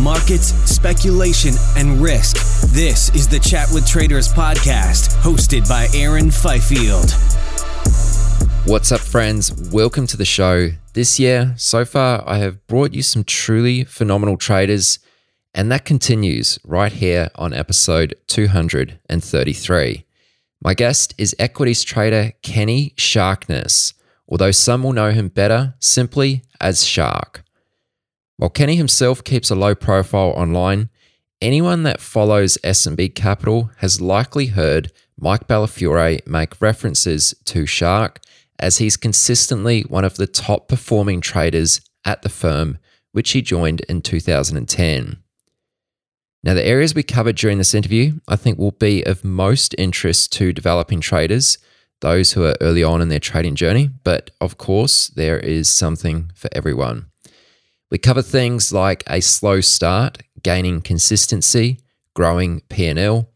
Markets, speculation, and risk. This is the Chat with Traders podcast, hosted by Aaron Fifield. What's up, friends? Welcome to the show. This year, so far, I have brought you some truly phenomenal traders, and that continues right here on episode 233. My guest is equities trader Kenny Sharkness, although some will know him better simply as Shark. While Kenny himself keeps a low profile online, anyone that follows SMB Capital has likely heard Mike Bellafiore make references to Shark as he's consistently one of the top performing traders at the firm, which he joined in 2010. Now, the areas we covered during this interview I think will be of most interest to developing traders, those who are early on in their trading journey, but of course, there is something for everyone. We cover things like a slow start, gaining consistency, growing P&L,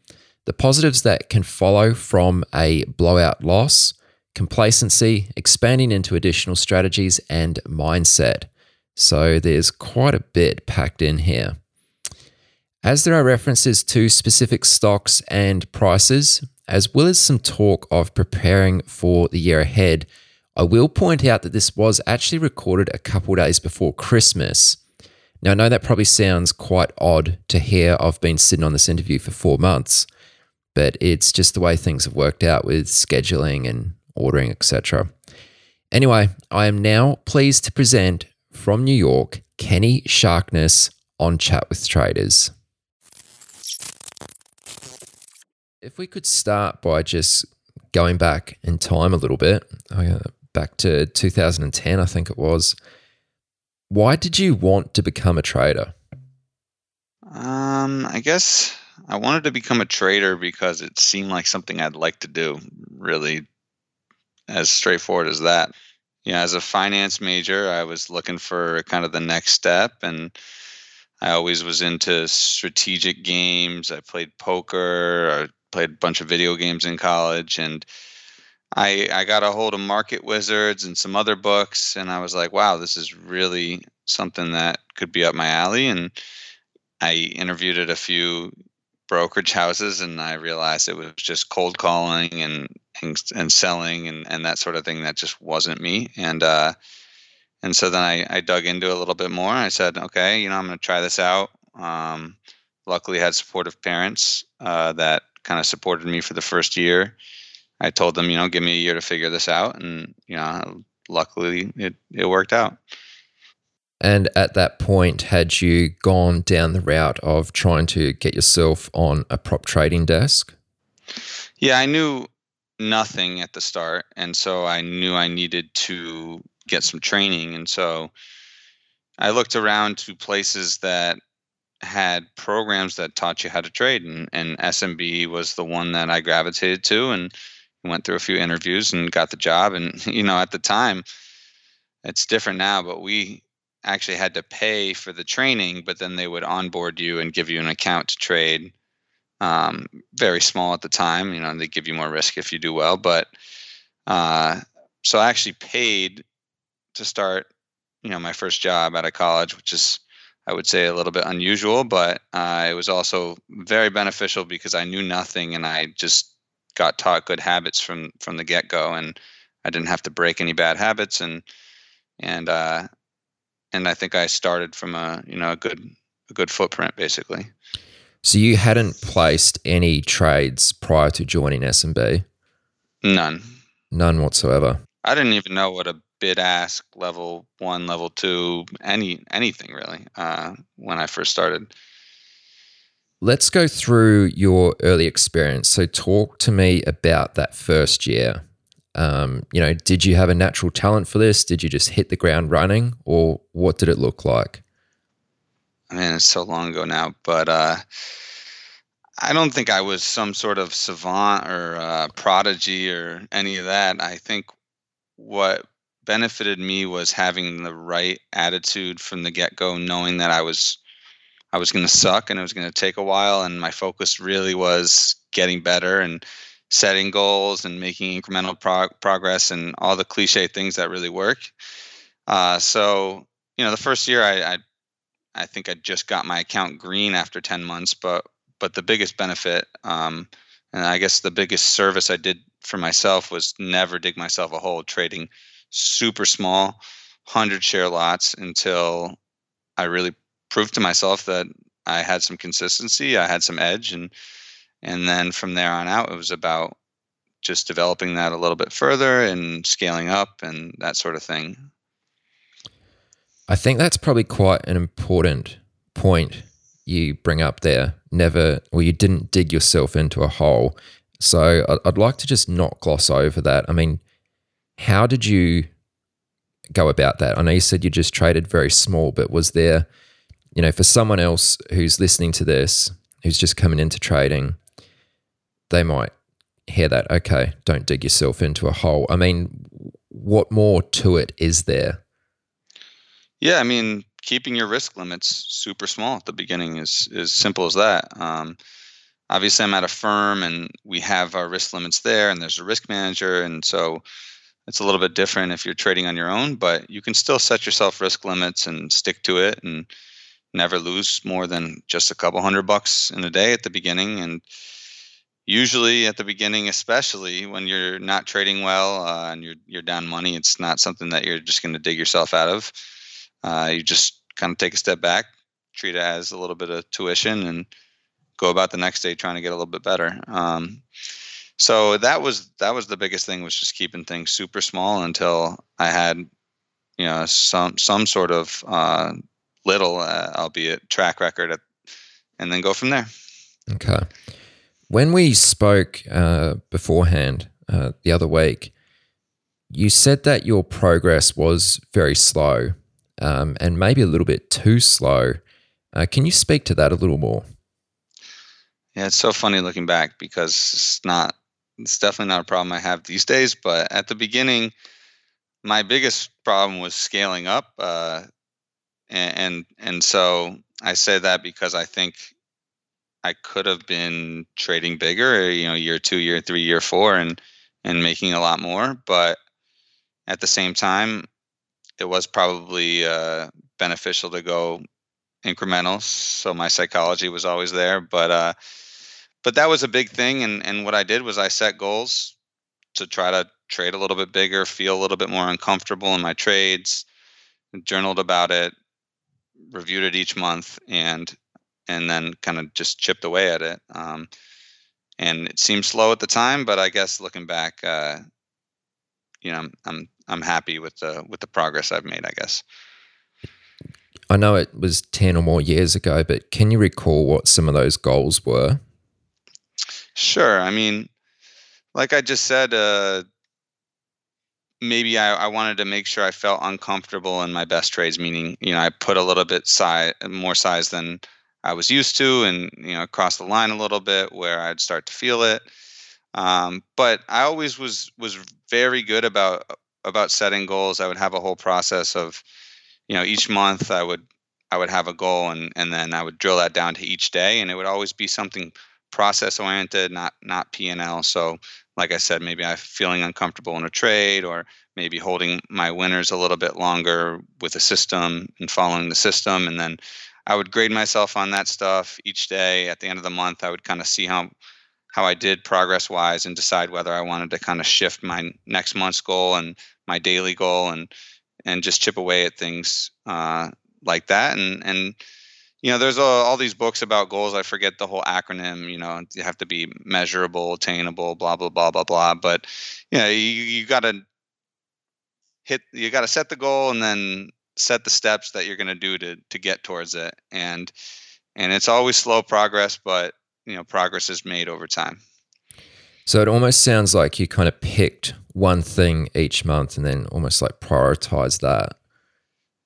the positives that can follow from a blowout loss, complacency, expanding into additional strategies, and mindset. So there's quite a bit packed in here. As there are references to specific stocks and prices, as well as some talk of preparing for the year ahead, I will point out that this was actually recorded a couple days before Christmas. Now, I know that probably sounds quite odd to hear. I've been sitting on this interview for four months, but it's just the way things have worked out with scheduling and ordering, etc. Anyway, I am now pleased to present from New York Kenny Sharkness on Chat with Traders. If we could start by just going back in time a little bit, back to 2010, I think it was. Why did you want to become a trader? Um, I guess I wanted to become a trader because it seemed like something I'd like to do, really as straightforward as that. You know, as a finance major, I was looking for kind of the next step and I always was into strategic games. I played poker, I played a bunch of video games in college and I I got a hold of Market Wizards and some other books, and I was like, wow, this is really something that could be up my alley. And I interviewed at a few brokerage houses, and I realized it was just cold calling and and, and selling and and that sort of thing that just wasn't me. And uh, and so then I I dug into it a little bit more. I said, okay, you know, I'm going to try this out. Um, luckily, I had supportive parents uh, that kind of supported me for the first year I told them, you know, give me a year to figure this out, and you know, luckily it it worked out. And at that point, had you gone down the route of trying to get yourself on a prop trading desk? Yeah, I knew nothing at the start, and so I knew I needed to get some training, and so I looked around to places that had programs that taught you how to trade, and, and SMB was the one that I gravitated to, and went through a few interviews and got the job. And you know, at the time, it's different now, but we actually had to pay for the training, but then they would onboard you and give you an account to trade. Um, very small at the time, you know, they give you more risk if you do well, but Uh, so I actually paid to start, you know, my first job out of college, which is I would say a little bit unusual, but uh, it was also very beneficial because I knew nothing and I just got taught good habits from from the get go, and I didn't have to break any bad habits, and and uh, and I think I started from a you know a good a good footprint basically. So you hadn't placed any trades prior to joining SMB? None. None whatsoever. I didn't even know what a bid ask level one, level two, any anything really uh, when I first started. Let's go through your early experience. So, talk to me about that first year. Um, you know, did you have a natural talent for this? Did you just hit the ground running, or what did it look like? I mean, it's so long ago now, but uh, I don't think I was some sort of savant or uh, prodigy or any of that. I think what benefited me was having the right attitude from the get go, knowing that I was I was going to suck and it was going to take a while, and my focus really was getting better and setting goals and making incremental prog- progress and all the cliche things that really work. Uh, so you know, the first year I, I I think I just got my account green after ten months, but but the biggest benefit um, and I guess the biggest service I did for myself was never dig myself a hole trading super small, 100 share lots until I really proved to myself that I had some consistency, I had some edge and and then from there on out it was about just developing that a little bit further and scaling up and that sort of thing. I think that's probably quite an important point you bring up there. Never, or you didn't dig yourself into a hole. So I'd like to just not gloss over that. I mean, how did you go about that? I know you said you just traded very small, but was there, you know, for someone else who's listening to this, who's just coming into trading, they might hear that, okay, don't dig yourself into a hole. I mean, what more to it is there? Yeah, I mean, keeping your risk limits super small at the beginning is is simple as that. Um, obviously, I'm at a firm and we have our risk limits there, and there's a risk manager, and so it's a little bit different if you're trading on your own, but you can still set yourself risk limits and stick to it and never lose more than just a couple hundred bucks in a day at the beginning. And usually at the beginning, especially when you're not trading well uh, and you're you're down money, it's not something that you're just going to dig yourself out of. Uh, you just kind of take a step back, treat it as a little bit of tuition, and go about the next day trying to get a little bit better. Um, so that was that was the biggest thing was just keeping things super small until I had you know some some sort of uh, little uh, albeit track record at, and then go from there. Okay. When we spoke uh, beforehand uh, the other week, you said that your progress was very slow um, and maybe a little bit too slow. Uh, can you speak to that a little more? Yeah, it's so funny looking back because it's not it's definitely not a problem I have these days. But at the beginning, my biggest problem was scaling up, uh, and, and so I say that because I think I could have been trading bigger, you know, year two, year three, year four, and and making a lot more. But at the same time, it was probably uh, beneficial to go incremental. So my psychology was always there, but uh, but that was a big thing. And and what I did was I set goals to try to trade a little bit bigger, feel a little bit more uncomfortable in my trades, journaled about it, reviewed it each month, and and then kind of just chipped away at it. Um, and it seemed slow at the time, but I guess looking back, uh, you know, I'm, I'm I'm happy with the with the progress I've made. I guess. I know it was ten or more years ago, but can you recall what some of those goals were? Sure. I mean, like I just said, uh, maybe I, I wanted to make sure I felt uncomfortable in my best trades, meaning, you know, I put a little bit size, more size than I was used to and, you know, cross the line a little bit where I'd start to feel it. Um, but I always was was very good about about setting goals. I would have a whole process of, you know, each month I would I would have a goal and and then I would drill that down to each day, and it would always be something process oriented, not not P and L. So like I said, maybe I'm feeling uncomfortable in a trade, or maybe holding my winners a little bit longer with a system and following the system. And then I would grade myself on that stuff each day. At the end of the month, I would kind of see how how I did progress wise and decide whether I wanted to kind of shift my next month's goal and my daily goal and and just chip away at things uh, like that. And and you know, there's uh, all these books about goals. I forget the whole acronym. You know, you have to be measurable, attainable, blah blah blah blah blah. But you know, you you got to hit. You got to set the goal and then set the steps that you're going to do to to get towards it. And and it's always slow progress, but you know, progress is made over time. So it almost sounds like you kind of picked one thing each month and then almost like prioritize that.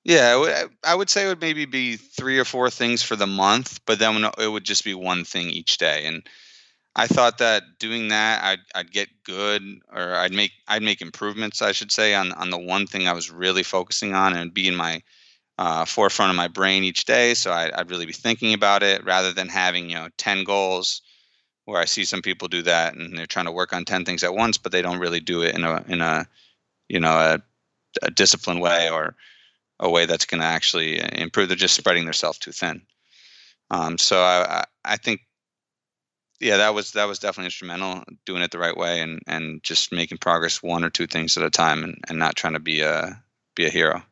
Yeah, I would say it would maybe be three or four things for the month, but then it would just be one thing each day. And I thought that doing that, I'd, I'd get good, or I'd make I'd make improvements, I should say, on on the one thing I was really focusing on, and be in my uh, forefront of my brain each day. So I, I'd really be thinking about it rather than having you know ten goals, where I see some people do that and they're trying to work on ten things at once, but they don't really do it in a in a you know a, a disciplined way or a way that's going to actually uh, improve. They're just spreading themselves too thin. Um, so I, I think, yeah, that was that was definitely instrumental doing it the right way and and just making progress one or two things at a time and, and not trying to be a be a hero.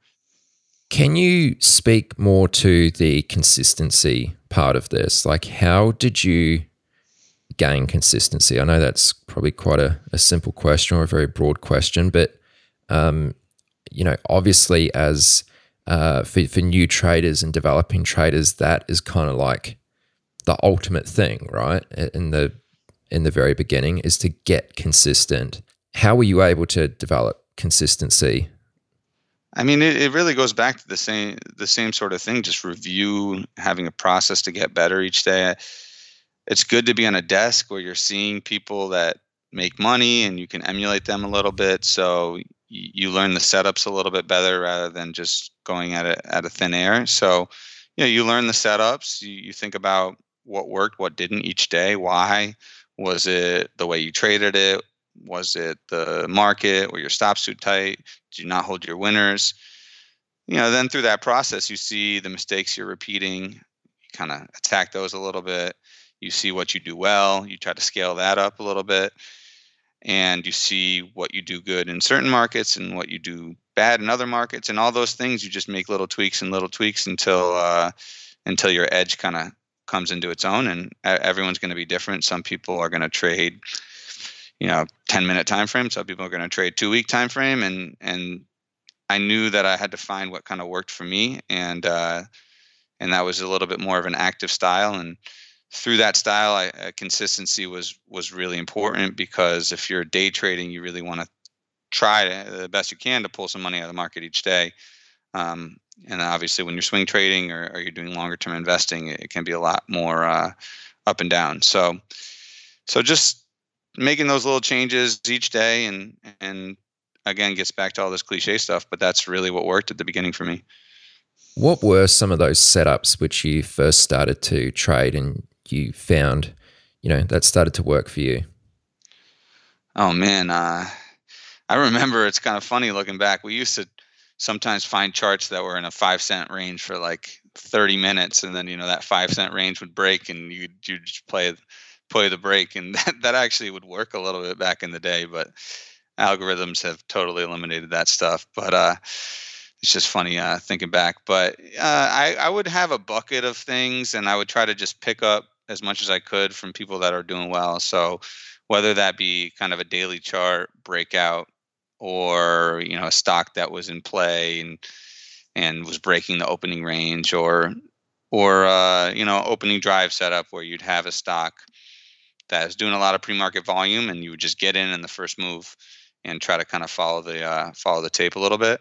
Can you speak more to the consistency part of this? Like, how did you gain consistency? I know that's probably quite a, a simple question or a very broad question, but um, you know, obviously, as uh, for, for new traders and developing traders, that is kind of like the ultimate thing, right? In the in the very beginning, is to get consistent. How were you able to develop consistency? I mean, it, it really goes back to the same the same sort of thing. Just review, having a process to get better each day. It's good to be on a desk where you're seeing people that make money and you can emulate them a little bit. So you learn the setups a little bit better rather than just going at it at a thin air. So, you know, you learn the setups. You, you think about what worked, what didn't each day. Why was it the way you traded it? Was it the market? Were your stops too tight? Did you not hold your winners? You know, then through that process, you see the mistakes you're repeating. You kind of attack those a little bit. You see what you do well. You try to scale that up a little bit and you see what you do good in certain markets and what you do bad in other markets and all those things you just make little tweaks and little tweaks until uh, until your edge kind of comes into its own and everyone's going to be different. Some people are going to trade you know 10 minute time frame some people are going to trade two week time frame and and i knew that i had to find what kind of worked for me and uh, and that was a little bit more of an active style and through that style, I, uh, consistency was was really important because if you're day trading, you really want to try to, the best you can to pull some money out of the market each day. Um, and obviously, when you're swing trading or, or, you're doing longer term investing, it, can be a lot more uh, up and down. So, so just making those little changes each day, and and again gets back to all this cliche stuff, but that's really what worked at the beginning for me. What were some of those setups which you first started to trade and you found, you know, that started to work for you? Oh man, uh, I remember it's kind of funny looking back. We used to sometimes find charts that were in a five cent range for like 30 minutes, and then you know that five cent range would break, and you you just play play the break, and that that actually would work a little bit back in the day, but algorithms have totally eliminated that stuff. But uh, it's just funny uh, thinking back. But uh, I I would have a bucket of things, and I would try to just pick up as much as I could from people that are doing well. So whether that be kind of a daily chart breakout or you know a stock that was in play and and was breaking the opening range or or uh, you know opening drive setup where you'd have a stock that is doing a lot of pre-market volume and you would just get in in the first move and try to kind of follow the uh, follow the tape a little bit.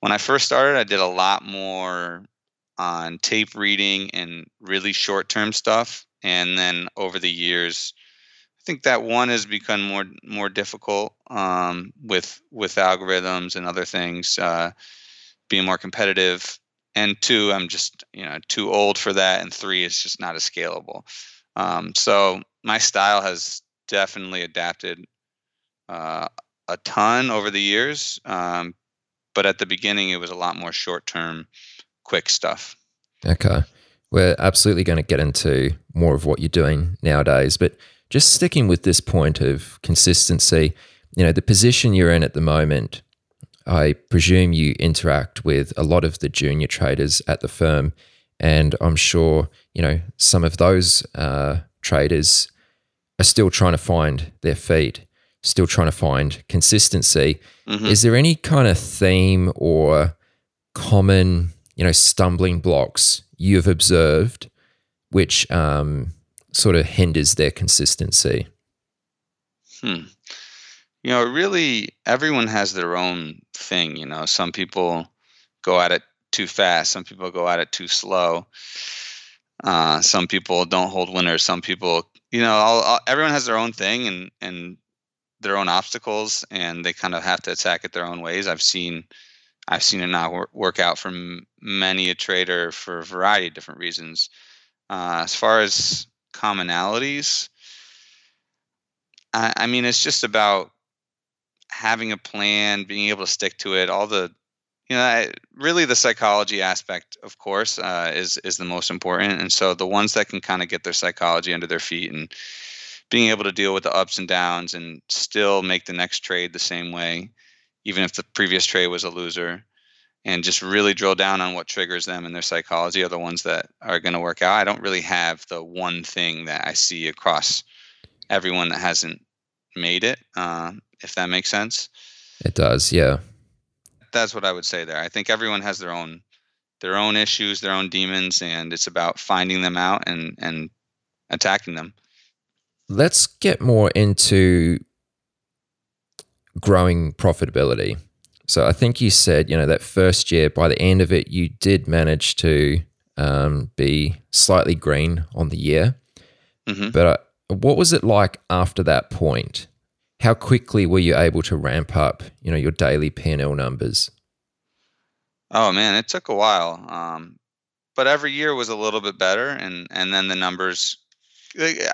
When I first started, I did a lot more on tape reading and really short term stuff and then over the years i think that one has become more more difficult um, with with algorithms and other things uh, being more competitive. And two i'm just you know too old for that and three it's just not as scalable. Um, so my style has definitely adapted uh, a ton over the years, um, but at the beginning it was a lot more short term, quick stuff. Okay. We're absolutely going to get into more of what you're doing nowadays, but just sticking with this point of consistency, you know, the position you're in at the moment, I presume you interact with a lot of the junior traders at the firm. And I'm sure, you know, some of those uh, traders are still trying to find their feet, still trying to find consistency. Mm-hmm. Is there any kind of theme or common, you know, stumbling blocks you've observed which um, sort of hinders their consistency? Hmm you know, really everyone has their own thing. You know, some people go at it too fast, some people go at it too slow. Uh, some people don't hold winners. Some people, you know, all, all, everyone has their own thing and and their own obstacles, and they kind of have to attack it their own ways. I've seen, I've seen it not work, out for many a trader for a variety of different reasons. Uh, as far as commonalities, I, I mean, it's just about having a plan, being able to stick to it, all the you know, I, really the psychology aspect, of course, uh, is is the most important. And so the ones that can kind of get their psychology under their feet and being able to deal with the ups and downs and still make the next trade the same way, even if the previous trade was a loser, and just really drill down on what triggers them and their psychology are the ones that are going to work out. I don't really have the one thing that I see across everyone that hasn't made it. Uh, if that makes sense. It does, yeah. That's what I would say there. I think everyone has their own their own issues, their own demons, and it's about finding them out and and attacking them. Let's get more into growing profitability. So I think you said, you know, that first year, by the end of it, you did manage to um, be slightly green on the year. Mm-hmm. But uh, what was it like after that point? how quickly were you able to ramp up, you know, your daily P&L numbers? Oh man, it took a while. Um, but every year was a little bit better and and then the numbers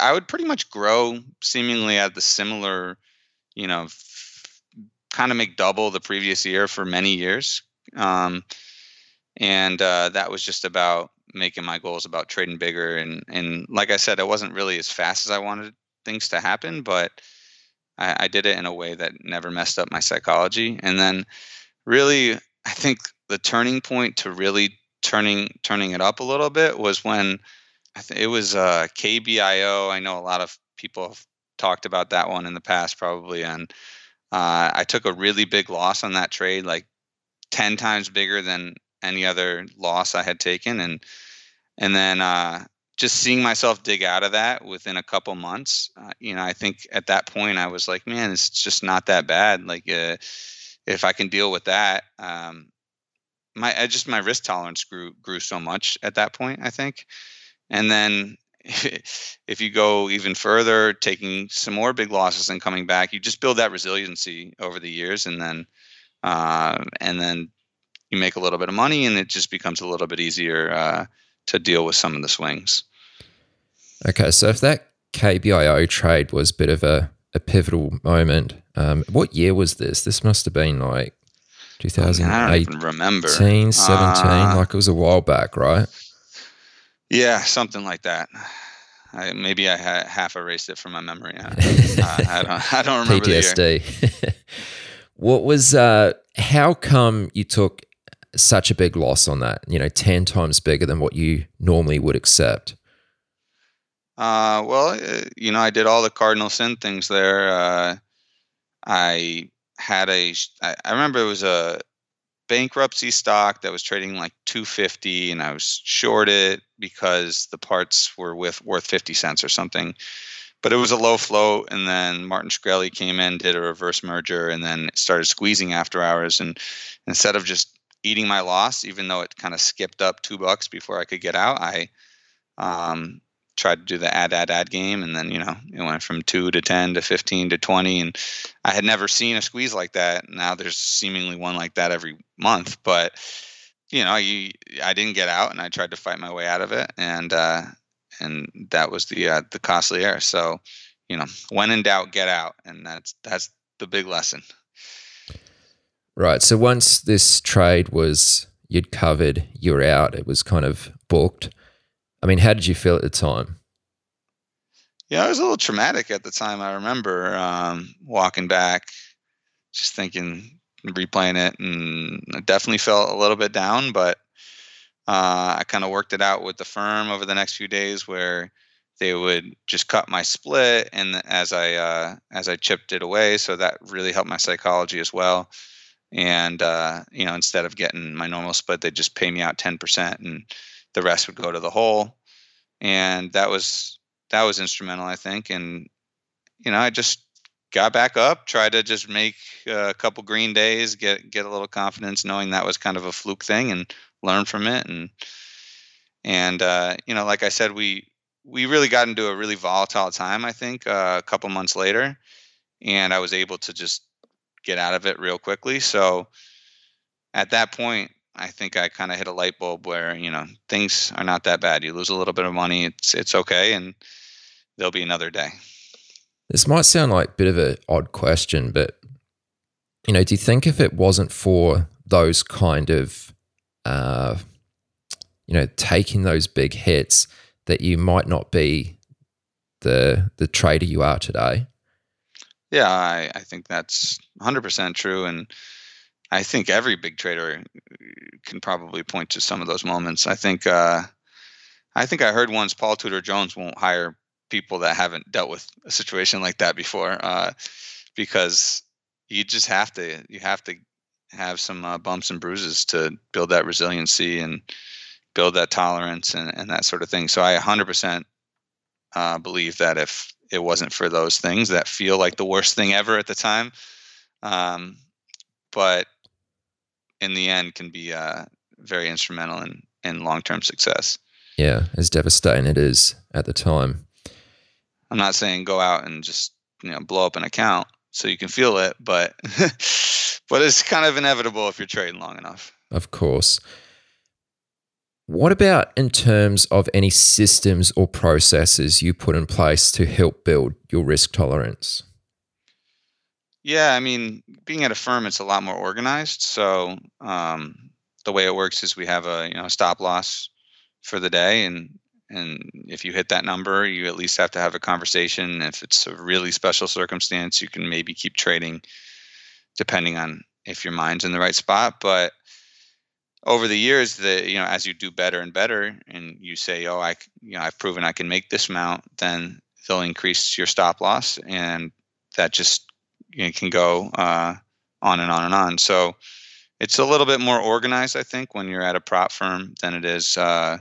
I would pretty much grow seemingly at the similar, you know, kind of make double the previous year for many years. Um, and uh, that was just about making my goals about trading bigger and and like I said, it wasn't really as fast as I wanted things to happen, but I, I did it in a way that never messed up my psychology. And then really, I think the turning point to really turning turning it up a little bit was when I it was uh, KBIO. I know a lot of people have talked about that one in the past, probably, and uh, I took a really big loss on that trade, like ten times bigger than any other loss I had taken, and and then uh, just seeing myself dig out of that within a couple months, uh, you know, I think at that point I was like, man, it's just not that bad. Like, uh, if I can deal with that, um, my I just my risk tolerance grew grew so much at that point. I think, and then if you go even further, taking some more big losses and coming back, you just build that resiliency over the years, and then uh, and then you make a little bit of money, and it just becomes a little bit easier uh, to deal with some of the swings. Okay, so if that KBIO trade was a bit of a, a pivotal moment, um, what year was this? This must have been like 2018, I don't even remember. 17, uh, like it was a while back, right? Yeah, something like that. I, maybe I had half erased it from my memory. I, uh, I don't. I don't remember PTSD. what was? Uh, how come you took such a big loss on that? You know, ten times bigger than what you normally would accept. Uh, well, uh, you know, I did all the cardinal sin things there. Uh, I had a, I remember it was a bankruptcy stock that was trading like 250 and I was short it because the parts were with worth 50 cents or something. But it was a low float, and then Martin Shkreli came in, did a reverse merger, and then started squeezing after hours. And instead of just eating my loss, even though it kind of skipped up two bucks before I could get out, I um, tried to do the add add add game and then you know it went from 2 to 10 to 15 to 20 and i had never seen a squeeze like that now there's seemingly one like that every month but you know you, i didn't get out and i tried to fight my way out of it and uh and that was the uh, the costly error so you know when in doubt get out and that's that's the big lesson. Right. So once this trade was you'd covered, you're out, it was kind of booked. I mean, how did you feel at the time? Yeah, it was a little traumatic at the time. I remember um, walking back, just thinking, replaying it, and I definitely felt a little bit down. But uh, I kind of worked it out with the firm over the next few days, where they would just cut my split, and as I uh, as I chipped it away, so that really helped my psychology as well. And uh, you know, instead of getting my normal split, they just pay me out ten percent, and the rest would go to the hole. And that was that was instrumental, I think. And you know, I just got back up, tried to just make a couple green days, get get a little confidence, knowing that was kind of a fluke thing, and learn from it. And and uh, you know, like I said, we we really got into a really volatile time. I think uh, a couple months later, and I was able to just get out of it real quickly. So at that point, I think I kind of hit a light bulb where you know things are not that bad. You lose a little bit of money, it's it's okay, and there'll be another day. This might sound like a bit of an odd question, but you know, do you think if it wasn't for those kind of, uh, you know, taking those big hits, that you might not be the the trader you are today? Yeah, I, I think that's 100% true, and I think every big trader can probably point to some of those moments. I think uh, I think I heard once Paul Tudor Jones won't hire people that haven't dealt with a situation like that before, uh, because you just have to you have to have some uh, bumps and bruises to build that resiliency and build that tolerance and, and that sort of thing. So I 100% uh, believe that if it wasn't for those things that feel like the worst thing ever at the time, um, but in the end can be uh, very instrumental in, in long-term success. Yeah, as devastating it is at the time. I'm not saying go out and just you know blow up an account so you can feel it, but but it's kind of inevitable if you're trading long enough. Of course. What about in terms of any systems or processes you put in place to help build your risk tolerance? Yeah, I mean, being at a firm, it's a lot more organized. So um, the way it works is we have a you know stop loss for the day, and and if you hit that number, you at least have to have a conversation. If it's a really special circumstance, you can maybe keep trading, depending on if your mind's in the right spot. But over the years that you know as you do better and better and you say oh i you know i've proven i can make this amount then they'll increase your stop loss and that just know, can go uh, on and on and on so it's a little bit more organized i think when you're at a prop firm than it is uh,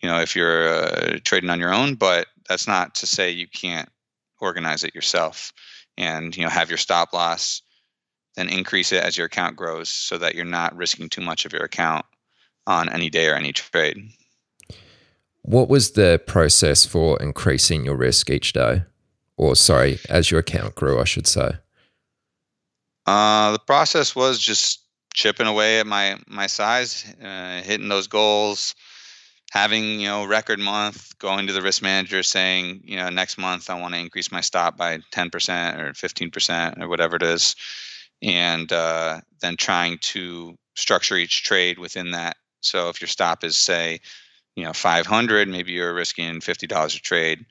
you know if you're uh, trading on your own but that's not to say you can't organize it yourself and you know have your stop loss then increase it as your account grows so that you're not risking too much of your account on any day or any trade. What was the process for increasing your risk each day? Or, sorry, as your account grew, I should say? Uh, the process was just chipping away at my my size, uh, hitting those goals, having you know record month, going to the risk manager saying you know next month I want to increase my stop by ten percent or fifteen percent or whatever it is, and uh, then trying to structure each trade within that. So if your stop is say, you know, 500, maybe you're risking $50 a trade,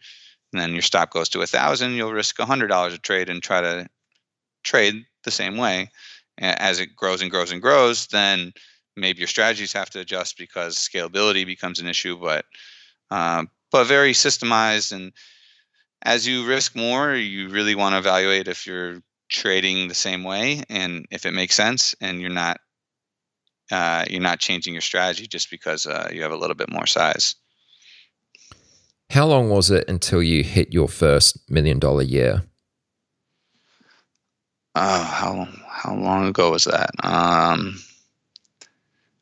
and then your stop goes to a thousand, you'll risk a $100 a trade and try to trade the same way. As it grows and grows and grows, then maybe your strategies have to adjust because scalability becomes an issue. But um, but very systemized and as you risk more, you really want to evaluate if you're trading the same way and if it makes sense and you're not uh, you're not changing your strategy just because uh, you have a little bit more size how long was it until you hit your first million dollar year oh how how long ago was that um,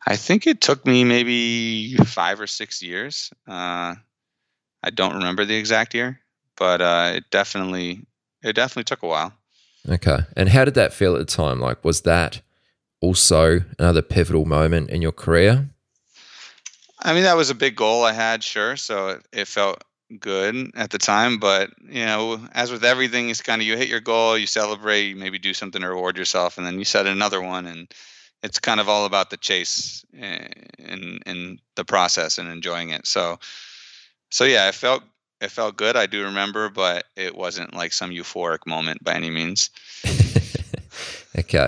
i think it took me maybe five or six years uh, i don't remember the exact year but uh, it definitely it definitely took a while Okay. And how did that feel at the time? Like, was that also another pivotal moment in your career? I mean, that was a big goal I had, sure. So it, it felt good at the time, but you know, as with everything, it's kind of you hit your goal, you celebrate, you maybe do something to reward yourself, and then you set another one, and it's kind of all about the chase eh, and in the process and enjoying it. So, so yeah, it felt it felt good. I do remember, but it wasn't like some euphoric moment by any means. okay.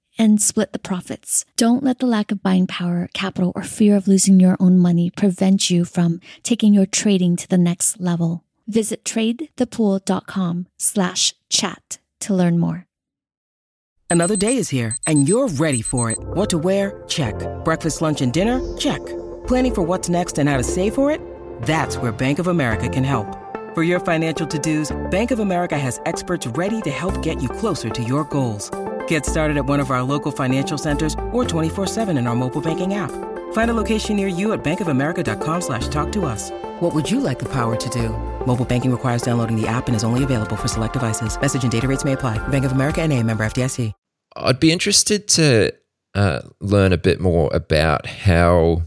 and split the profits. Don't let the lack of buying power, capital, or fear of losing your own money prevent you from taking your trading to the next level. Visit tradethepool.com slash chat to learn more. Another day is here and you're ready for it. What to wear? Check. Breakfast, lunch, and dinner? Check. Planning for what's next and how to save for it? That's where Bank of America can help. For your financial to-dos, Bank of America has experts ready to help get you closer to your goals. Get started at one of our local financial centers or 24-7 in our mobile banking app. Find a location near you at bankofamerica.com slash talk to us. What would you like the power to do? Mobile banking requires downloading the app and is only available for select devices. Message and data rates may apply. Bank of America and a member FDIC. I'd be interested to uh, learn a bit more about how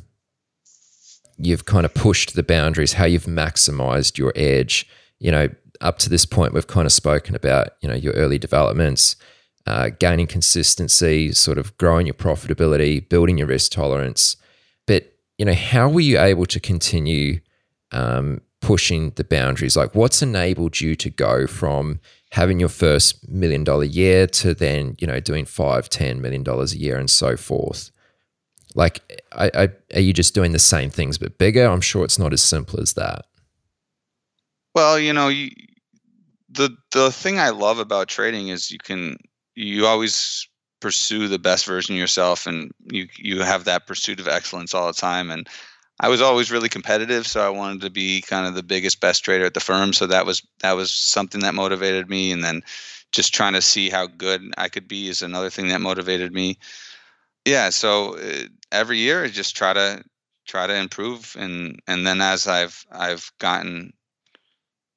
you've kind of pushed the boundaries, how you've maximized your edge. You know, up to this point, we've kind of spoken about, you know, your early developments – uh, gaining consistency, sort of growing your profitability, building your risk tolerance. But you know, how were you able to continue um, pushing the boundaries? Like, what's enabled you to go from having your first million dollar year to then you know doing five, ten million dollars a year and so forth? Like, I, I, are you just doing the same things but bigger? I'm sure it's not as simple as that. Well, you know, you, the the thing I love about trading is you can you always pursue the best version of yourself and you you have that pursuit of excellence all the time. And I was always really competitive so I wanted to be kind of the biggest best trader at the firm. So that was that was something that motivated me. And then just trying to see how good I could be is another thing that motivated me. Yeah so uh, every year I just try to try to improve. And and then as I've I've gotten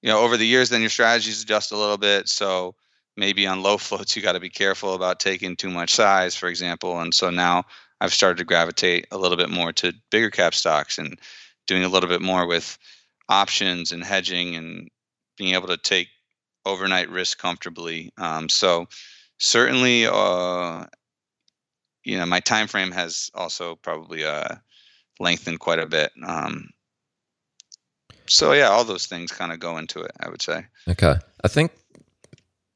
you know over the years then your strategies adjust a little bit. So maybe on low floats you got to be careful about taking too much size for example and so now i've started to gravitate a little bit more to bigger cap stocks and doing a little bit more with options and hedging and being able to take overnight risk comfortably. Um, so certainly uh, you know my time frame has also probably uh, lengthened quite a bit. Um, so yeah all those things kind of go into it i would say. Okay. I think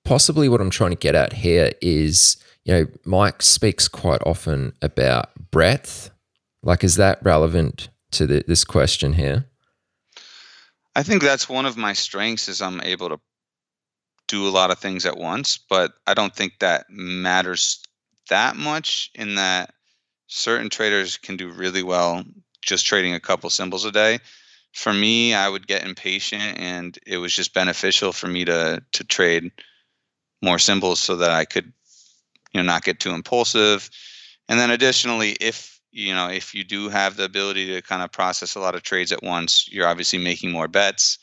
possibly what I'm trying to get at here is, you know, Mike speaks quite often about breadth. Like, is that relevant to the, this question here? I think that's one of my strengths is I'm able to do a lot of things at once, but I don't think that matters that much in that certain traders can do really well just trading a couple symbols a day. For me, I would get impatient and it was just beneficial for me to to trade more symbols so that I could, you know, not get too impulsive. And then additionally, if you know, if you do have the ability to kind of process a lot of trades at once, you're obviously making more bets.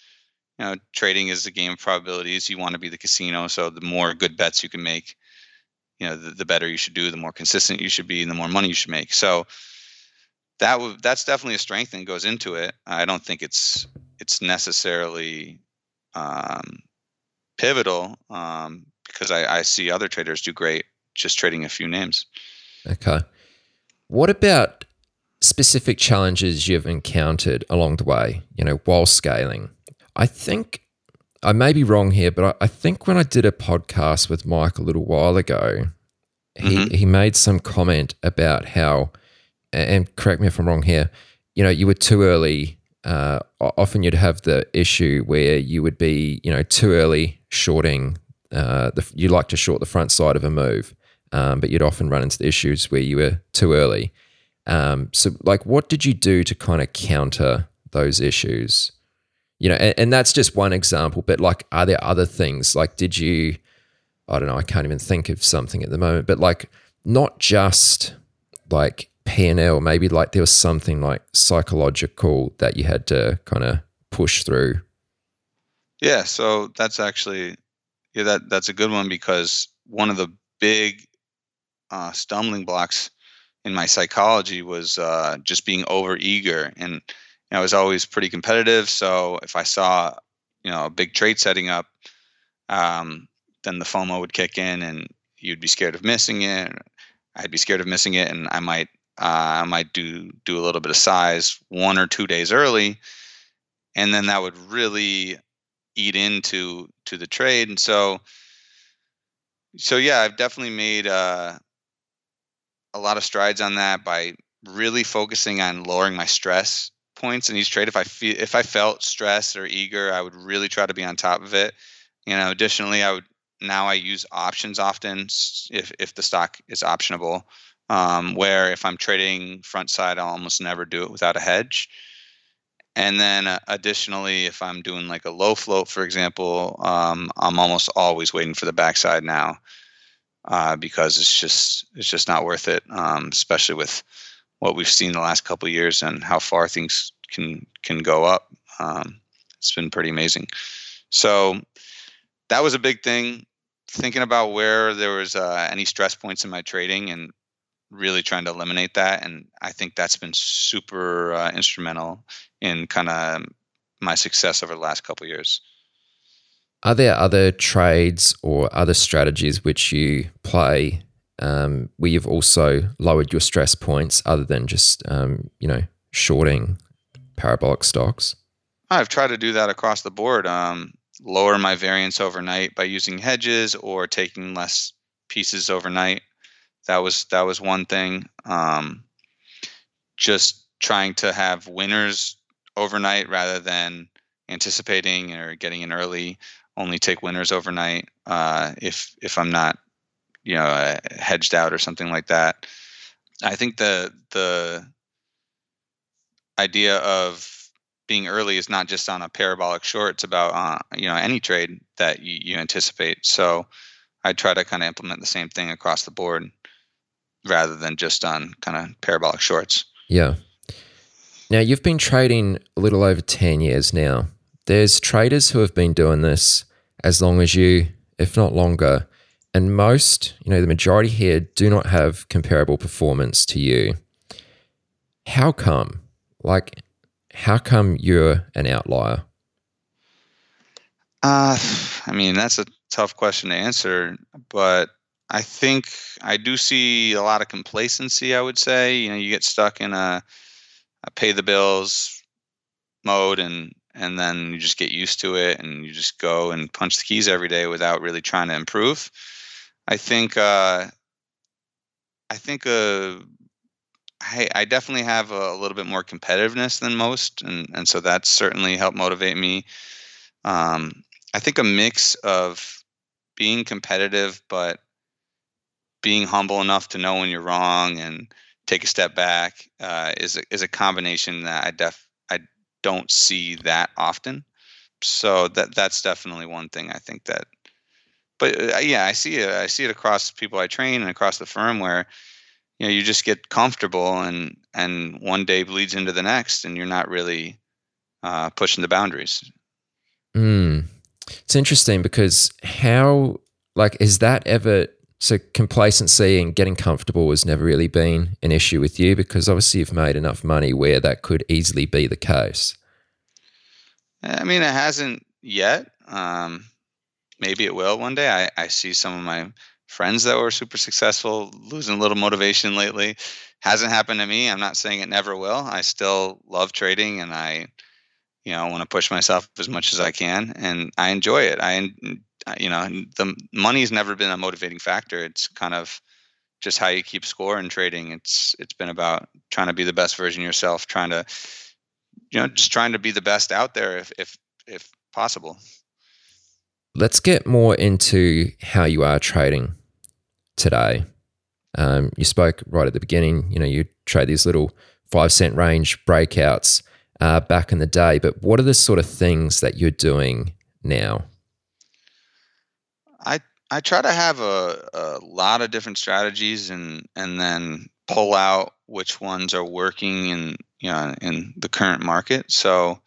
You know, trading is a game of probabilities. You want to be the casino, so the more good bets you can make, you know, the, the better you should do, the more consistent you should be, and the more money you should make. So that w- that's definitely a strength and goes into it. I don't think it's it's necessarily um, pivotal um, because I, I see other traders do great just trading a few names. Okay. What about specific challenges you've encountered along the way, you know, while scaling? I think I may be wrong here, but I, I think when I did a podcast with Mike a little while ago, he, mm-hmm. he made some comment about how, and correct me if I'm wrong here, you know, you were too early. Uh, often you'd have the issue where you would be, you know, too early shorting uh, the, you like to short the front side of a move, um, but you'd often run into the issues where you were too early. Um, so, like, what did you do to kind of counter those issues? You know, and, and that's just one example. But like, are there other things? Like, did you? I don't know. I can't even think of something at the moment. But like, not just like P&L, maybe like there was something like psychological that you had to kind of push through. Yeah, so that's actually yeah that that's a good one because one of the big uh, stumbling blocks in my psychology was uh, just being over eager and you know, I was always pretty competitive. So if I saw you know a big trade setting up, um, then the FOMO would kick in and you'd be scared of missing it. I'd be scared of missing it, and I might uh, I might do do a little bit of size one or two days early, and then that would really eat into to the trade. And so, so yeah, I've definitely made uh, a lot of strides on that by really focusing on lowering my stress points in each trade. If I feel if I felt stressed or eager, I would really try to be on top of it. You know, additionally, I would now I use options often if if the stock is optionable. Um, where if I'm trading front side, I'll almost never do it without a hedge. And then uh, additionally, if I'm doing like a low float, for example, um, I'm almost always waiting for the backside now uh, because it's just it's just not worth it, um, especially with what we've seen the last couple years and how far things can can go up. Um, it's been pretty amazing. So that was a big thing thinking about where there was uh, any stress points in my trading and really trying to eliminate that and i think that's been super uh, instrumental in kind of my success over the last couple years are there other trades or other strategies which you play um, where you've also lowered your stress points other than just um, you know shorting parabolic stocks i've tried to do that across the board um, lower my variance overnight by using hedges or taking less pieces overnight. That was that was one thing. Um, just trying to have winners overnight rather than anticipating or getting in early. Only take winners overnight uh, if if I'm not you know uh, hedged out or something like that. I think the the idea of being early is not just on a parabolic short; it's about uh, you know any trade that you, you anticipate. So I try to kind of implement the same thing across the board, rather than just on kind of parabolic shorts. Yeah. Now you've been trading a little over ten years now. There's traders who have been doing this as long as you, if not longer. And most, you know, the majority here do not have comparable performance to you. How come? Like, how come you're an outlier? Uh, I mean, that's a tough question to answer, but I think I do see a lot of complacency. I would say, you know, you get stuck in a, a pay the bills mode, and and then you just get used to it, and you just go and punch the keys every day without really trying to improve. I think uh, I think uh, I, I definitely have a, little bit more competitiveness than most, and and so that's certainly helped motivate me. Um, I think a mix of being competitive, but being humble enough to know when you're wrong and take a step back uh, is a, is a combination that I def I don't see that often. So that that's definitely one thing I think that. But uh, yeah, I see it. I see it across people I train and across the firm where you know you just get comfortable and and one day bleeds into the next and you're not really uh, pushing the boundaries mm. it's interesting because how like is that ever so complacency and getting comfortable has never really been an issue with you because obviously you've made enough money where that could easily be the case i mean it hasn't yet um, maybe it will one day I, I see some of my friends that were super successful losing a little motivation lately. Hasn't happened to me. I'm not saying it never will. I still love trading and I, you know, want to push myself as much as I can and I enjoy it. I, you know, the money's never been a motivating factor. It's kind of just how you keep score in trading. It's it's been about trying to be the best version yourself, trying to, you know, just trying to be the best out there if if if possible. Let's get more into how you are trading today. Um, you spoke right at the beginning. You know, you trade these little five cent range breakouts uh, back in the day, but what are the sort of things that you're doing now? I try to have a, a lot of different strategies and and then pull out which ones are working in you know in the current market. So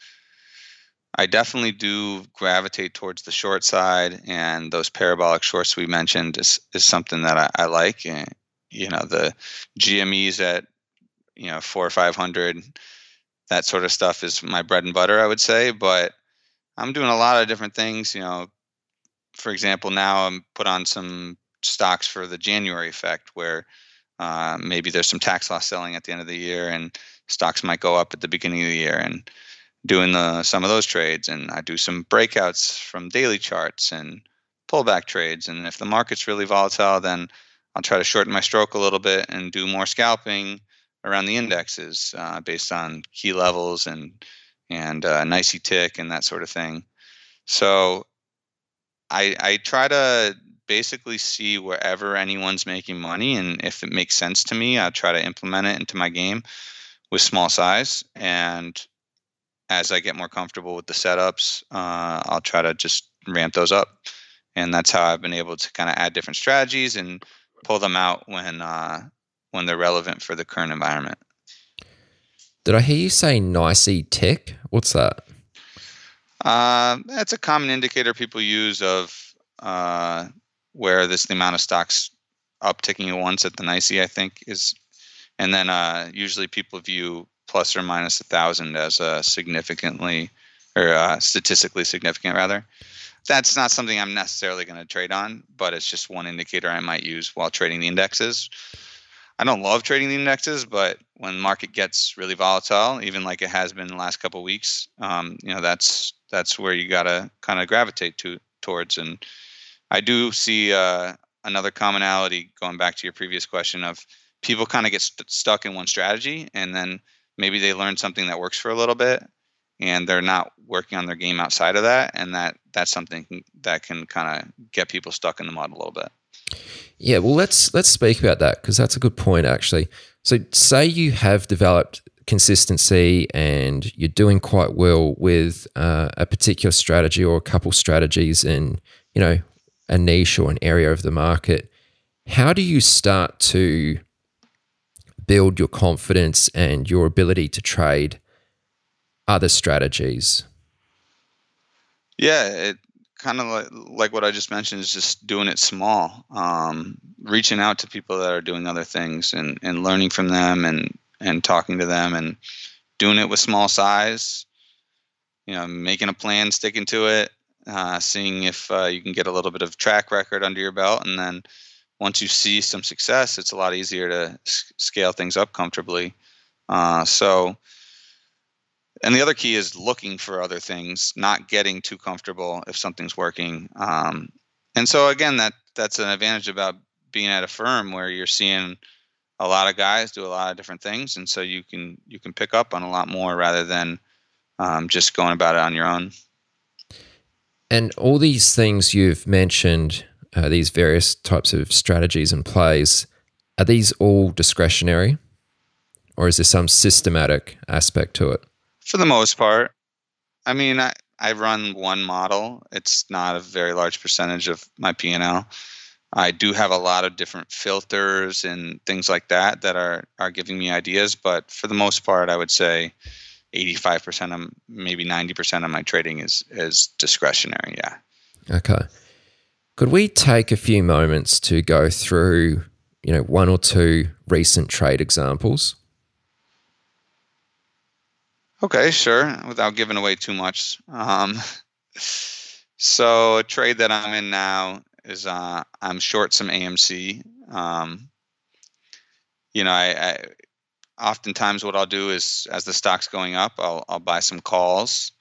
I definitely do gravitate towards the short side, and those parabolic shorts we mentioned is, is something that I, I like. And, you know, the GMEs at you know four or five hundred, that sort of stuff is my bread and butter, I would say. But I'm doing a lot of different things. You know, for example, now I'm put on some stocks for the January effect, where uh, maybe there's some tax loss selling at the end of the year, and stocks might go up at the beginning of the year, and doing the some of those trades and I do some breakouts from daily charts and pullback trades and if the market's really volatile then I'll try to shorten my stroke a little bit and do more scalping around the indexes uh, based on key levels and and uh, tick and that sort of thing. So I I try to basically see wherever anyone's making money and if it makes sense to me, I'll try to implement it into my game with small size and as I get more comfortable with the setups, uh, I'll try to just ramp those up. And that's how I've been able to kind of add different strategies and pull them out when uh, when they're relevant for the current environment. Did I hear you say NYSE tick What's that? Uh, that's a common indicator people use of uh, where this the amount of stocks upticking at once at the NYSE, I think is, and then uh, usually people view plus or minus a thousand as a significantly or uh, statistically significant rather. That's not something I'm necessarily going to trade on, but it's just one indicator I might use while trading the indexes. I don't love trading the indexes, but when the market gets really volatile, even like it has been the last couple of weeks, um, you know that's that's where you got to kind of gravitate to towards. And I do see uh, another commonality going back to your previous question of people kind of get st- stuck in one strategy and then maybe they learn something that works for a little bit and they're not working on their game outside of that and that that's something that can kind of get people stuck in the mud a little bit yeah well let's let's speak about that because that's a good point actually so say you have developed consistency and you're doing quite well with uh, a particular strategy or a couple strategies in you know a niche or an area of the market how do you start to build your confidence and your ability to trade other strategies? Yeah, it kind of like, like what I just mentioned is just doing it small, um, reaching out to people that are doing other things and, and learning from them and, and talking to them and doing it with small size, you know, making a plan, sticking to it, uh, seeing if uh, you can get a little bit of track record under your belt and then once you see some success, it's a lot easier to s- scale things up comfortably. Uh, so, and the other key is looking for other things, not getting too comfortable if something's working. Um, and so again, that that's an advantage about being at a firm where you're seeing a lot of guys do a lot of different things, and so you can you can pick up on a lot more rather than um, just going about it on your own. And all these things you've mentioned uh, these various types of strategies and plays, are these all discretionary or is there some systematic aspect to it? For the most part. I mean, I, I run one model. It's not a very large percentage of my P&L. I do have a lot of different filters and things like that that are are giving me ideas, but for the most part, I would say 85% of maybe 90% of my trading is is discretionary, yeah. Okay. Could we take a few moments to go through, you know, one or two recent trade examples? Okay, sure. Without giving away too much. Um, so a trade that I'm in now is uh, I'm short some AMC. Um, you know, I, I oftentimes what I'll do is as the stock's going up, I'll I'll buy some calls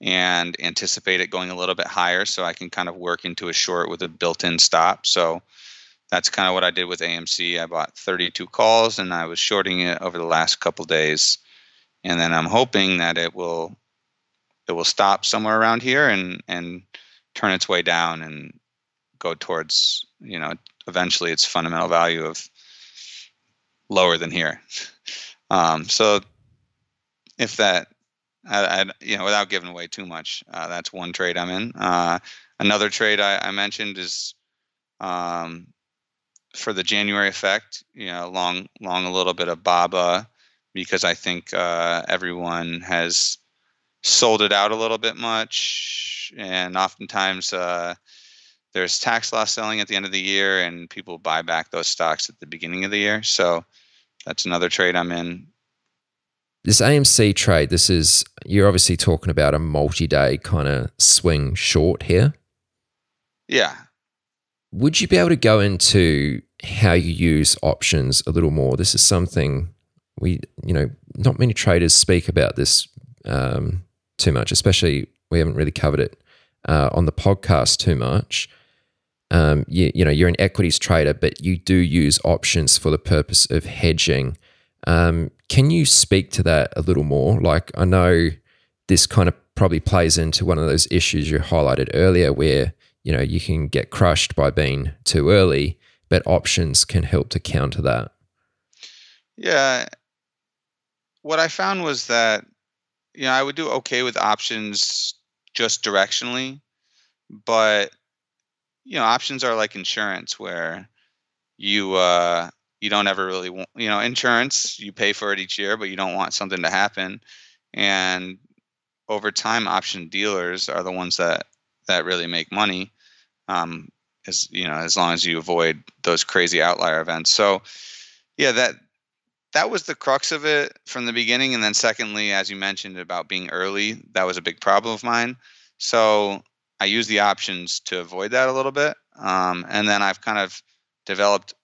and anticipate it going a little bit higher so I can kind of work into a short with a built-in stop. So that's kind of what I did with AMC. I bought 32 calls and I was shorting it over the last couple days. And then I'm hoping that it will it will stop somewhere around here and and turn its way down and go towards you know eventually its fundamental value of lower than here. Um, so if that, I, I, you know, without giving away too much, uh, that's one trade I'm in. Uh, another trade I, I mentioned is um, for the January effect. You know, long, long a little bit of BABA because I think uh, everyone has sold it out a little bit much, and oftentimes uh, there's tax loss selling at the end of the year, and people buy back those stocks at the beginning of the year. So that's another trade I'm in. This AMC trade, this is you're obviously talking about a multi-day kind of swing short here. Yeah. Would you be able to go into how you use options a little more? This is something we, you know, not many traders speak about this um, too much, especially we haven't really covered it uh, on the podcast too much. Um, you, you know, you're an equities trader, but you do use options for the purpose of hedging. Um, can you speak to that a little more? Like, I know this kind of probably plays into one of those issues you highlighted earlier, where you know you can get crushed by being too early, but options can help to counter that. Yeah, what I found was that you know I would do okay with options just directionally, but you know options are like insurance where you uh you don't ever really want you know insurance you pay for it each year but you don't want something to happen and over time option dealers are the ones that that really make money um as you know as long as you avoid those crazy outlier events so yeah that that was the crux of it from the beginning. And then secondly, as you mentioned about being early, that was a big problem of mine. So I use the options to avoid that a little bit. Um, and then I've kind of developed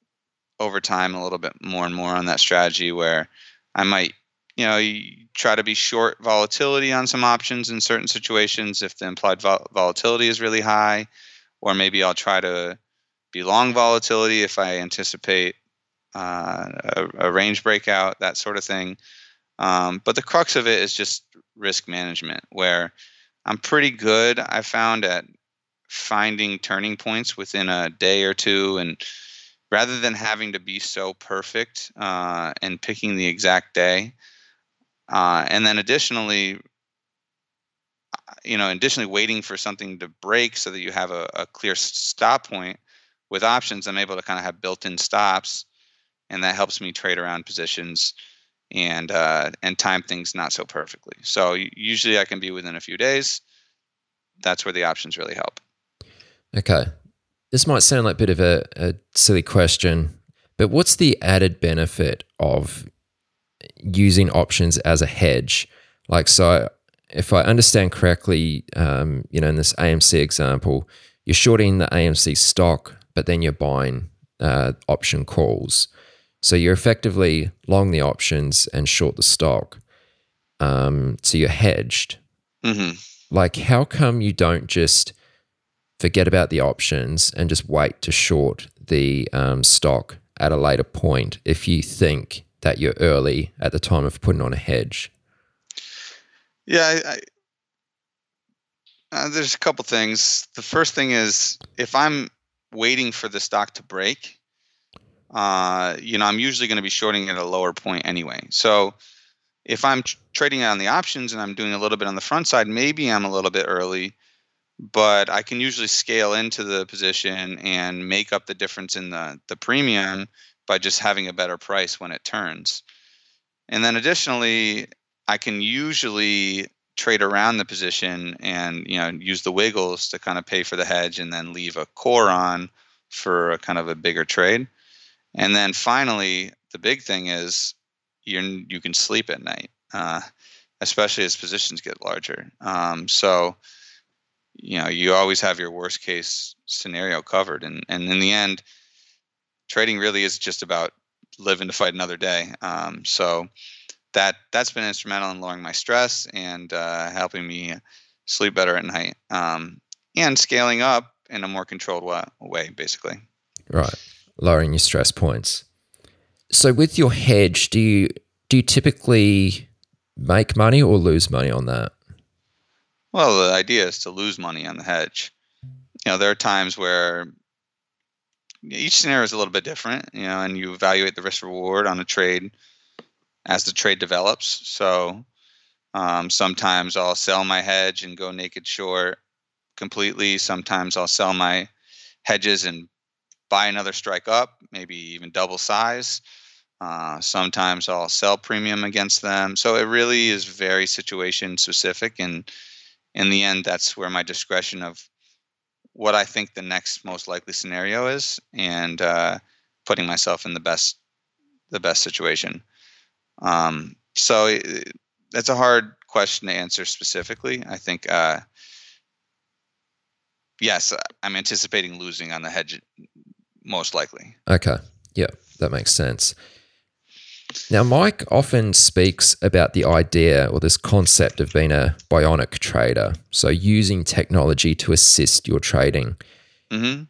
over time a little bit more and more on that strategy where I might, you know, try to be short volatility on some options in certain situations if the implied vol- volatility is really high, or maybe I'll try to be long volatility if I anticipate uh, a, a, range breakout, that sort of thing. Um, but the crux of it is just risk management, where I'm pretty good. I found at finding turning points within a day or two, and rather than having to be so perfect uh, and picking the exact day, uh, and then additionally, you know, additionally waiting for something to break so that you have a, a clear stop point. With options, I'm able to kind of have built-in stops and that helps me trade around positions and uh, and time things not so perfectly. So usually I can be within a few days. That's where the options really help. Okay, this might sound like a bit of a, a silly question, but what's the added benefit of using options as a hedge? Like, so if I understand correctly, um, you know, in this AMC example, you're shorting the AMC stock, but then you're buying uh, option calls. So you're effectively long the options and short the stock. Um, so you're hedged. Mm-hmm. Like, how come you don't just forget about the options and just wait to short the um, stock at a later point if you think that you're early at the time of putting on a hedge? Yeah, I, I, uh, there's a couple things. The first thing is if I'm waiting for the stock to break, uh, you know, I'm usually going to be shorting at a lower point anyway. So if I'm tr- trading on the options and I'm doing a little bit on the front side, maybe I'm a little bit early, but I can usually scale into the position and make up the difference in the the premium by just having a better price when it turns. And then additionally, I can usually trade around the position and you know use the wiggles to kind of pay for the hedge and then leave a core on for a kind of a bigger trade. And then finally, the big thing is you you can sleep at night, uh, especially as positions get larger. Um, so you know you always have your worst case scenario covered, and and in the end, trading really is just about living to fight another day. Um, so that that's been instrumental in lowering my stress and uh, helping me sleep better at night um, and scaling up in a more controlled way, way basically. Right lowering your stress points. So with your hedge, do you do you typically make money or lose money on that? Well, the idea is to lose money on the hedge. you know, there are times where each scenario is a little bit different, you know, and you evaluate the risk reward on a trade as the trade develops. So um, sometimes I'll sell my hedge and go naked short completely. Sometimes I'll sell my hedges and buy another strike up, maybe even double size. Uh, sometimes I'll sell premium against them. So it really is very situation specific. And in the end, that's where my discretion of what I think the next most likely scenario is and uh, putting myself in the best the best situation. Um, so it, that's a hard question to answer specifically. I think uh, yes, I'm anticipating losing on the hedge most likely. Okay. Yeah, that makes sense. Now, Mike often speaks about the idea or this concept of being a bionic trader. So, using technology to assist your trading. Mm-hmm.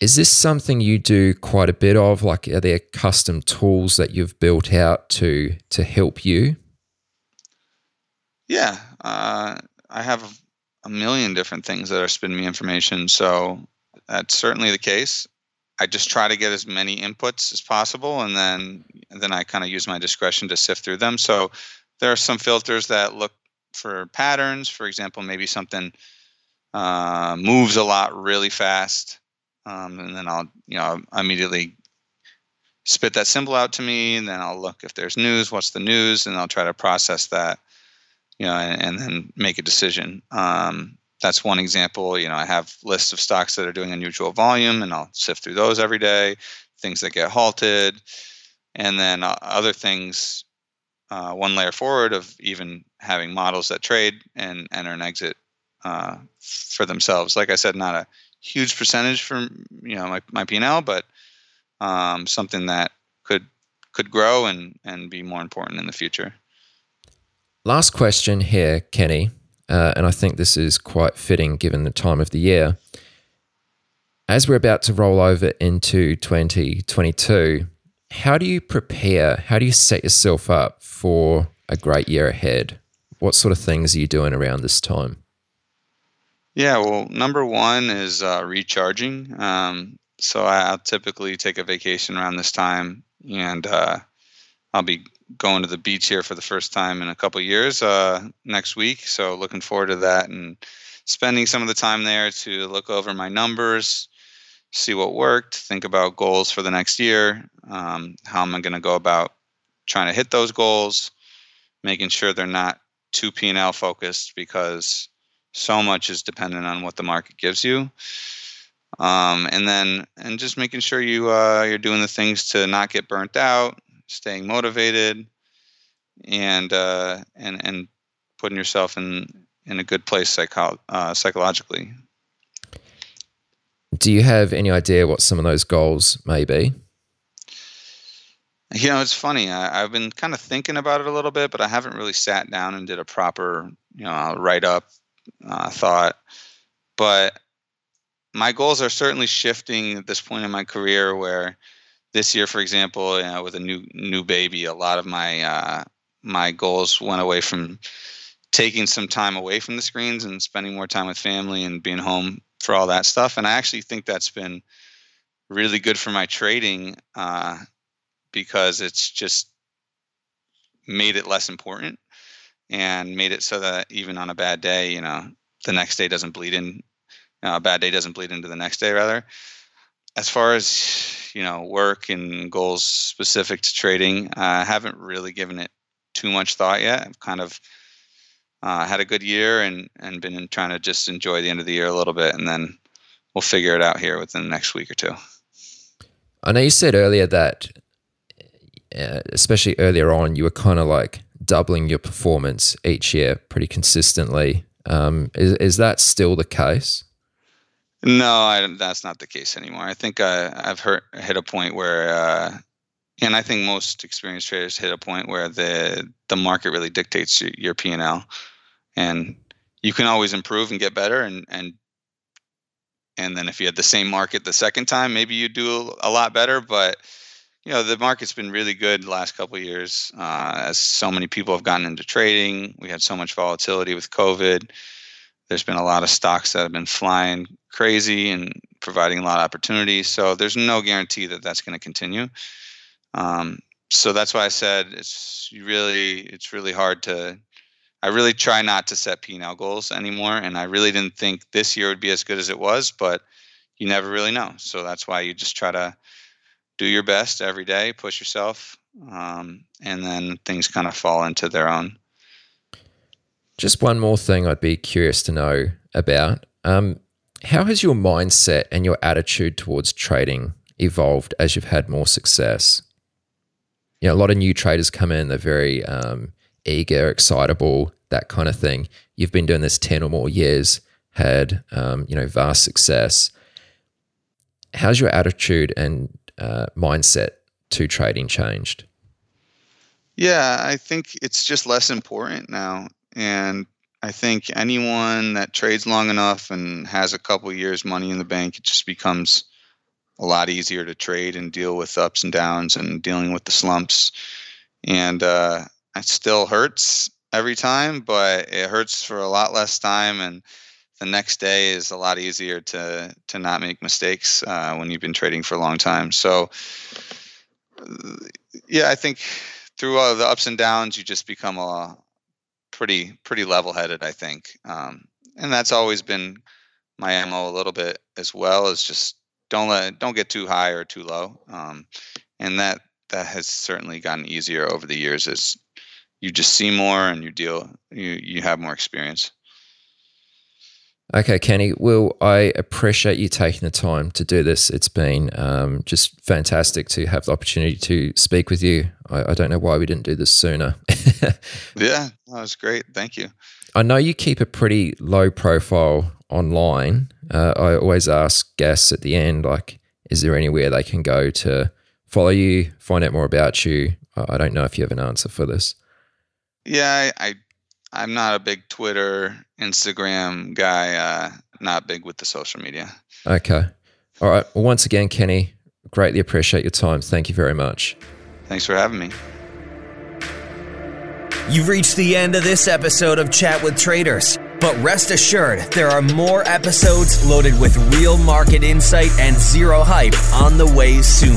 Is this something you do quite a bit of? Like, are there custom tools that you've built out to to help you? Yeah, uh, I have a million different things that are spinning me information. So that's certainly the case. I just try to get as many inputs as possible, and then and then I kind of use my discretion to sift through them. So there are some filters that look for patterns. For example, maybe something uh, moves a lot really fast, um, and then I'll you know immediately spit that symbol out to me, and then I'll look if there's news. What's the news? And I'll try to process that, you know, and, and then make a decision. Um, that's one example. You know, I have lists of stocks that are doing unusual volume, and I'll sift through those every day. Things that get halted, and then uh, other things. Uh, one layer forward of even having models that trade and enter and exit uh, for themselves. Like I said, not a huge percentage for you know my my P and L, but um, something that could could grow and and be more important in the future. Last question here, Kenny uh, and I think this is quite fitting given the time of the year. As we're about to roll over into 2022, how do you prepare? How do you set yourself up for a great year ahead? What sort of things are you doing around this time? Yeah, well, number one is uh, recharging. Um, so I'll typically take a vacation around this time, and uh, I'll be going to the beach here for the first time in a couple years uh, next week. So looking forward to that and spending some of the time there to look over my numbers, see what worked, think about goals for the next year. Um, how am I going to go about trying to hit those goals? Making sure they're not too P and L focused because so much is dependent on what the market gives you. Um, and then and just making sure you uh, you're doing the things to not get burnt out staying motivated, and uh, and and putting yourself in in a good place psycho- uh, psychologically. Do you have any idea what some of those goals may be? You know, it's funny. I, have been kind of thinking about it a little bit, but I haven't really sat down and did a proper, you know, write up uh, thought. But my goals are certainly shifting at this point in my career where this year, for example, you know, with a new new baby, a lot of my uh, my goals went away from taking some time away from the screens and spending more time with family and being home for all that stuff. And I actually think that's been really good for my trading uh, because it's just made it less important and made it so that even on a bad day, you know, the next day doesn't bleed in. You know, a bad day doesn't bleed into the next day, rather as far as you know work and goals specific to trading. I haven't really given it too much thought yet. I've kind of uh, had a good year and and been trying to just enjoy the end of the year a little bit and then we'll figure it out here within the next week or two. I know you said earlier that uh, especially earlier on you were kind of like doubling your performance each year pretty consistently. Um, is, is that still the case no, I, that's not the case anymore. I think uh, I've hit a point where, uh, and I think most experienced traders hit a point where the the market really dictates your, P and L, and you can always improve and get better. And and and then if you had the same market the second time, maybe you do a lot better. But you know the market's been really good the last couple of years, uh, as so many people have gotten into trading. We had so much volatility with COVID there's been a lot of stocks that have been flying crazy and providing a lot of opportunities. So there's no guarantee that that's going to continue. Um, so that's why I said it's really it's really hard to. I really try not to set P&L goals anymore, and I really didn't think this year would be as good as it was, but you never really know. So that's why you just try to do your best every day, push yourself, um, and then things kind of fall into their own. Just one more thing I'd be curious to know about. Um, how has your mindset and your attitude towards trading evolved as you've had more success? You know, a lot of new traders come in, they're very um, eager, excitable, that kind of thing. You've been doing this 10 or more years, had, um, you know, vast success. How's your attitude and uh, mindset to trading changed? Yeah, I think it's just less important now. And I think anyone that trades long enough and has a couple years money in the bank, it just becomes a lot easier to trade and deal with ups and downs and dealing with the slumps. And uh, it still hurts every time, but it hurts for a lot less time. And the next day is a lot easier to to not make mistakes uh, when you've been trading for a long time. So, yeah, I think through all the ups and downs, you just become a pretty pretty level headed, I think, um, and that's always been my mo a little bit as well. Is just don't let don't get too high or too low, um, and that that has certainly gotten easier over the years as you just see more and you deal you you have more experience. Okay, Kenny. Well, I appreciate you taking the time to do this. It's been um, just fantastic to have the opportunity to speak with you. I, I don't know why we didn't do this sooner. yeah, that was great. Thank you. I know you keep a pretty low profile online. Uh, I always ask guests at the end, like, is there anywhere they can go to follow you, find out more about you? I don't know if you have an answer for this. Yeah, I, I I'm not a big Twitter, Instagram guy. Uh, not big with the social media. Okay. All right. Well, once again, Kenny, greatly appreciate your time. Thank you very much. Thanks for having me. You've reached the end of this episode of Chat with Traders. But rest assured, there are more episodes loaded with real market insight and zero hype on the way soon.